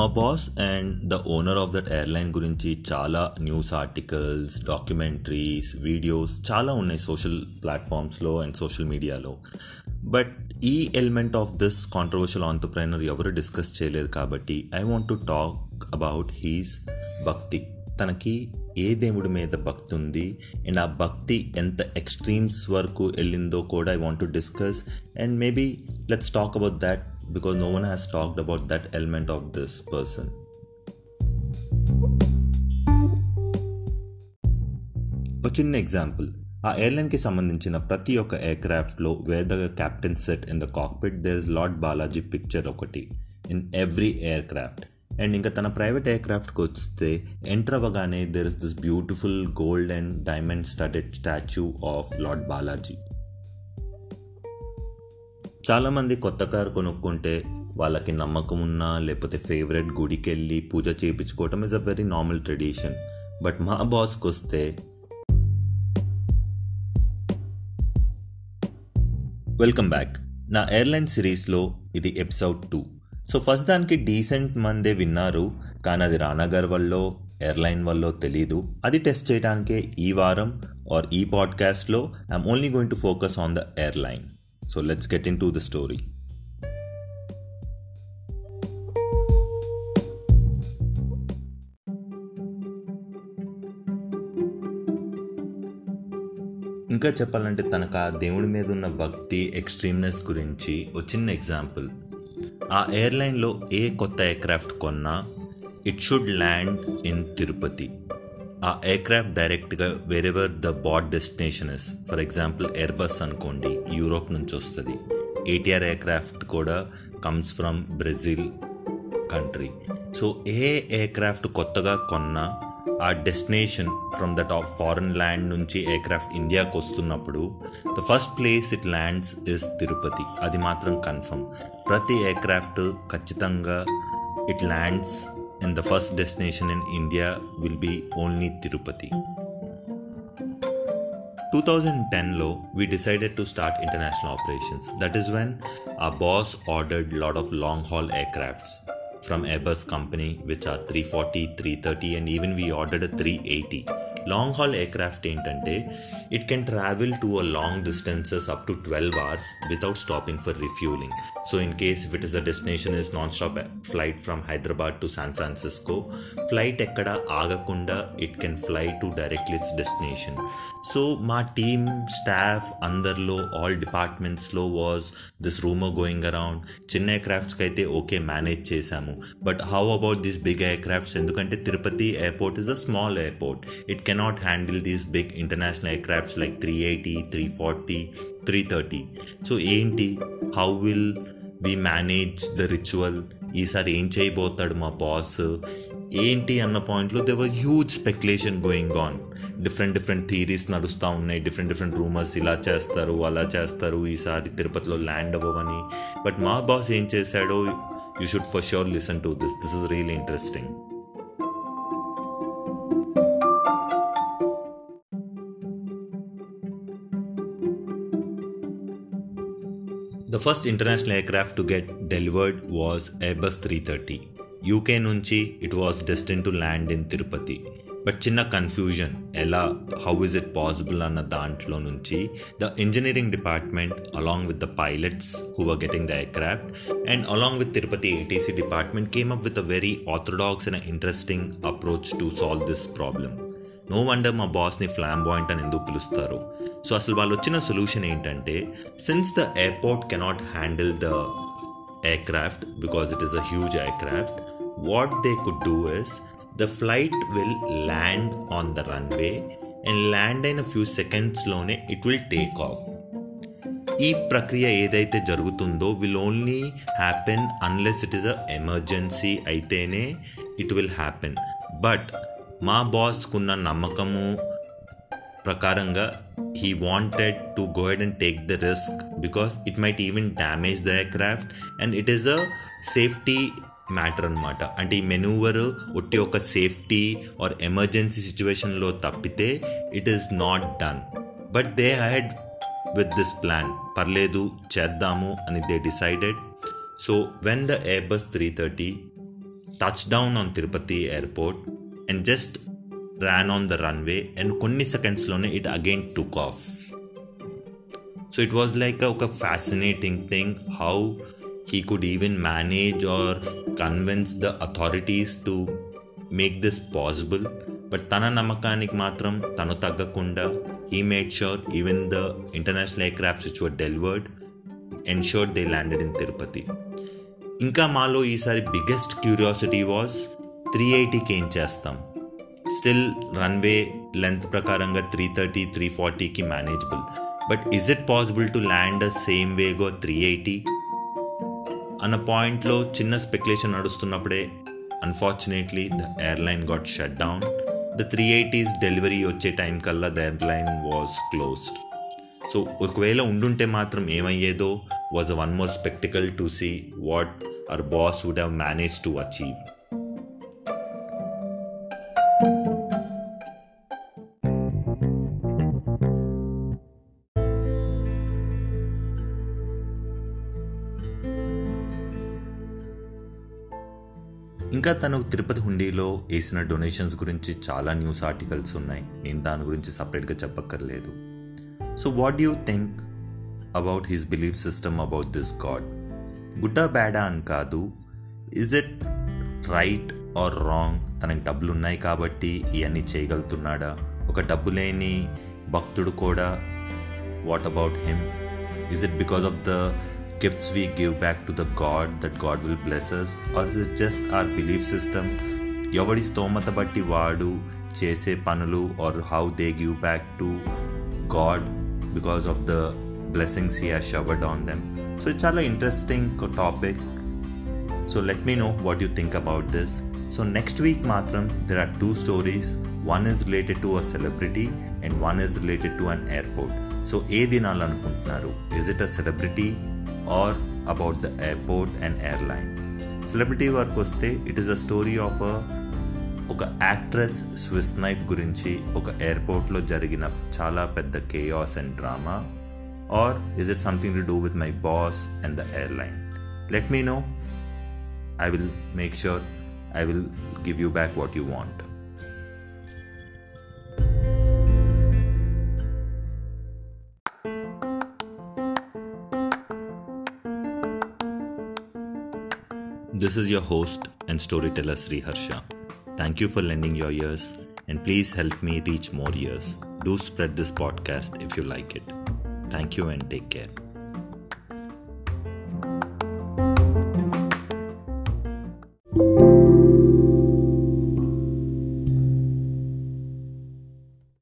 మా boss and the owner of that airline గురించి చాలా న్యూస్ ఆర్టికల్స్ డాక్యుమెంటరీస్ వీడియోస్ చాలా ఉన్నాయి సోషల్ ప్లాట్ఫామ్స్లో అండ్ సోషల్ మీడియాలో బట్ ఈ element of this controversial entrepreneur ఎవరు డిస్కస్ చేయలేదు కాబట్టి I want to talk about his భక్తి. తనకి ఏ దేవుడి మీద భక్తి ఉంది? అండ్ ఆ భక్తి ఎంత ఎక్స్ట్రీమ్స్ వరకు వెళ్ళిందో కూడా I want to discuss and maybe let's talk about that because no one has talked about that element of this person. ఒక చిన్న ఎగ్జాంపుల్ ఆ ఎయిర్లైన్కి సంబంధించిన ప్రతి ఒక్క ఎయిర్క్రాఫ్ట్లో where the captain sat in the cockpit there is Lord Balaji picture ఒకటి in every aircraft and ఇంకా తన ప్రైవేట్ ఎయిర్క్రాఫ్ట్కి వస్తే ఎంటర్ అవ్వగానే there is this beautiful gold and diamond studded statue of Lord Balaji చాలామంది కొత్త కారు కొనుక్కుంటే వాళ్ళకి నమ్మకం ఉన్నా లేకపోతే ఫేవరెట్ గుడికి వెళ్ళి పూజ చేయించుకోవటం is a very normal tradition but మా బాస్కి వస్తే వెల్కమ్ బ్యాక్ నా ఎయిర్లైన్ సిరీస్లో ఇది ఎపిసోడ్ టూ సో ఫస్ట్ దానికి డీసెంట్ మందే విన్నారు కానీ అది రానాగర్ వల్ల ఎయిర్లైన్ వల్ల తెలీదు. అది టెస్ట్ చేయడానికే ఈ వారం ఆర్ ఈ పాడ్కాస్ట్లో I'm only going to focus on the airline So let's get into the story. ఇంకా చెప్పాలంటే తనకు ఆ దేవుడి మీద ఉన్న భక్తి ఎక్స్ట్రీమ్నెస్ గురించి ఒక చిన్న ఎగ్జాంపుల్ ఆ ఎయిర్లైన్లో ఏ కొత్త ఎయిర్క్రాఫ్ట్ కొన్నా it should land in Tirupati ఆ ఎయిర్క్రాఫ్ట్ డైరెక్ట్గా wherever the bad destination is for example Airbus అనుకోండి యూరోప్ నుంచి వస్తుంది. ఏటీఆర్ ఎయిర్క్రాఫ్ట్ కూడా comes from Brazil country so A aircraft కొత్తగా కొన్నా ఆ destination from that of foreign land నుంచి ఎయిర్క్రాఫ్ట్ ఇండియాకి వస్తున్నప్పుడు the first place it lands is Tirupati అది మాత్రం కన్ఫర్మ్ ప్రతి ఎయిర్క్రాఫ్ట్ ఖచ్చితంగా it lands and the first destination in India will be only Tirupati. 2010 low we decided to start international operations that is when our boss ordered a lot of long haul aircrafts from airbus company which are 340 330 and even we ordered a 380 long haul aircraft ఏంటంటే it can travel to a long distances up to twelve hours without stopping for refuelling So in case if it is the destination is non stop flight from Hyderabad to San Francisco flight ఎక్కడ ఆగకుండా it can fly to directly its destination so మా team staff అందరిలో all డిపార్ట్మెంట్స్లో was this rumour going around చిన్న ఎయిర్క్రాఫ్ట్స్కి అయితే okay manage చేశాము. But how about this big aircrafts ఎందుకంటే Tirupati airport is a small airport it cannot handle these cannot handle these like three eighty three 380, 340, 330. So, ఏంటి? How will we manage the ritual ఈసారి ఏం చేయబోతాడు మా boss ఏంటి అన్న పాయింట్లో there were huge speculation going on different different theories నడుస్తూ ఉన్నాయి. డిఫరెంట్ డిఫరెంట్ రూమర్స్ ఇలా చేస్తారు అలా చేస్తారు. ఈసారి తిరుపతిలో ల్యాండ్ అవ్వవని. బట్ మా బాస్ ఏం చేశాడో? You should for sure listen to this this is really interesting The first international aircraft to get delivered was Airbus 330. UK నుంచి it was destined to land in Tirupati but చిన్న confusion ఎలా how is it possible అన్న దాంట్లో నుంచి the engineering department along with the pilots who are getting the aircraft and along with Tirupati ATC department came up with a very orthodox and interesting approach to solve this problem no wonder మా బాస్ని ఫ్లామ్ buoyant అని ఎందుకు పిలుస్తారు? So అసలు వాళ్ళు వచ్చిన solution ఏంటంటే since the airport cannot handle the aircraft because it is a huge aircraft what they could do is the flight will land on the runway and land in a few seconds లోనే it will take off. ఈ ప్రక్రియ ఏదైతే జరుగుతుందో will only happen unless it is a emergency అయితేనే it will happen but మా బాస్కున్న నమ్మకము ప్రకారంగా he wanted to go ahead and take the risk because it might even damage the aircraft and it is a safety matter అనమాట అంటే ఈ manoeuvre ఒట్టి ఒక సేఫ్టీ ఆర్ ఎమర్జెన్సీ సిచ్యువేషన్లో తప్పితే it is not done but they had with this plan పర్లేదు చేద్దాము అని they decided so when the Airbus three thirty touch down on Tirupati airport and just ran on the runway and కొన్ని సెకండ్స్లోనే it again took off so it was like ఒక fascinating thing how he could even manage or convince the authorities to make this possible but తన నమ్మకానికి మాత్రం తను తగ్గకుండా he made sure even the international aircrafts which were delivered ensured they landed in Tirupati ఇంకా మాలో ఈసారి biggest curiosity was three ఎయిటీకి ఏం చేస్తాం? స్టిల్ రన్వే లెంత్ ప్రకారంగా త్రీ థర్టీ త్రీ ఫార్టీకి manageable but is it possible to land same వేగో three eighty? అన్న పాయింట్లో చిన్న speculation నడుస్తున్నప్పుడే unfortunately the airline got shut down the three eighties delivery వచ్చే time కల్లా the airline was closed so ఒకవేళ ఉండుంటే మాత్రం ఏమయ్యేదో was one more spectacle to see what our boss would have manage to achieve ఇంకా తను తిరుపతి హుండీలో వేసిన donations గురించి చాలా న్యూస్ ఆర్టికల్స్ ఉన్నాయి. నేను దాని గురించి సపరేట్గా చెప్పక్కర్లేదు. So what you think about his belief system about this god గుడ్డా బ్యాడా అని కాదు. Is it right or wrong తనకి డబ్బులు ఉన్నాయి కాబట్టి ఇవన్నీ చేయగలుగుతున్నాడా? ఒక డబ్బు లేని భక్తుడు కూడా what about him is it because of the gifts we give back to the God that God will bless us, or is it just our belief system? ఎవడి స్తోమత బట్టి వాడు చేసే పనులు or how they give back to god because of the blessings he has showered on them so ఇది చాలా interesting topic so let me know what you think about this so next week మాత్రం there are two stories one is related to a celebrity and one is related to an airport so A దినాలనుకుంటున్నారు is it a celebrity or about the airport and airline celebrity work వస్తే it is a story of a ఒక actress Swiss knife గురించి ఒక ఎయిర్పోర్ట్లో జరిగిన చాలా పెద్ద chaos and drama or is it something to do with my boss and the airline let me know I will make sure I will give you back what you want This is your host and storyteller Sri Harsha. Thank you for lending your ears and please help me reach more ears. Do spread this podcast if you like it. Thank you and take care.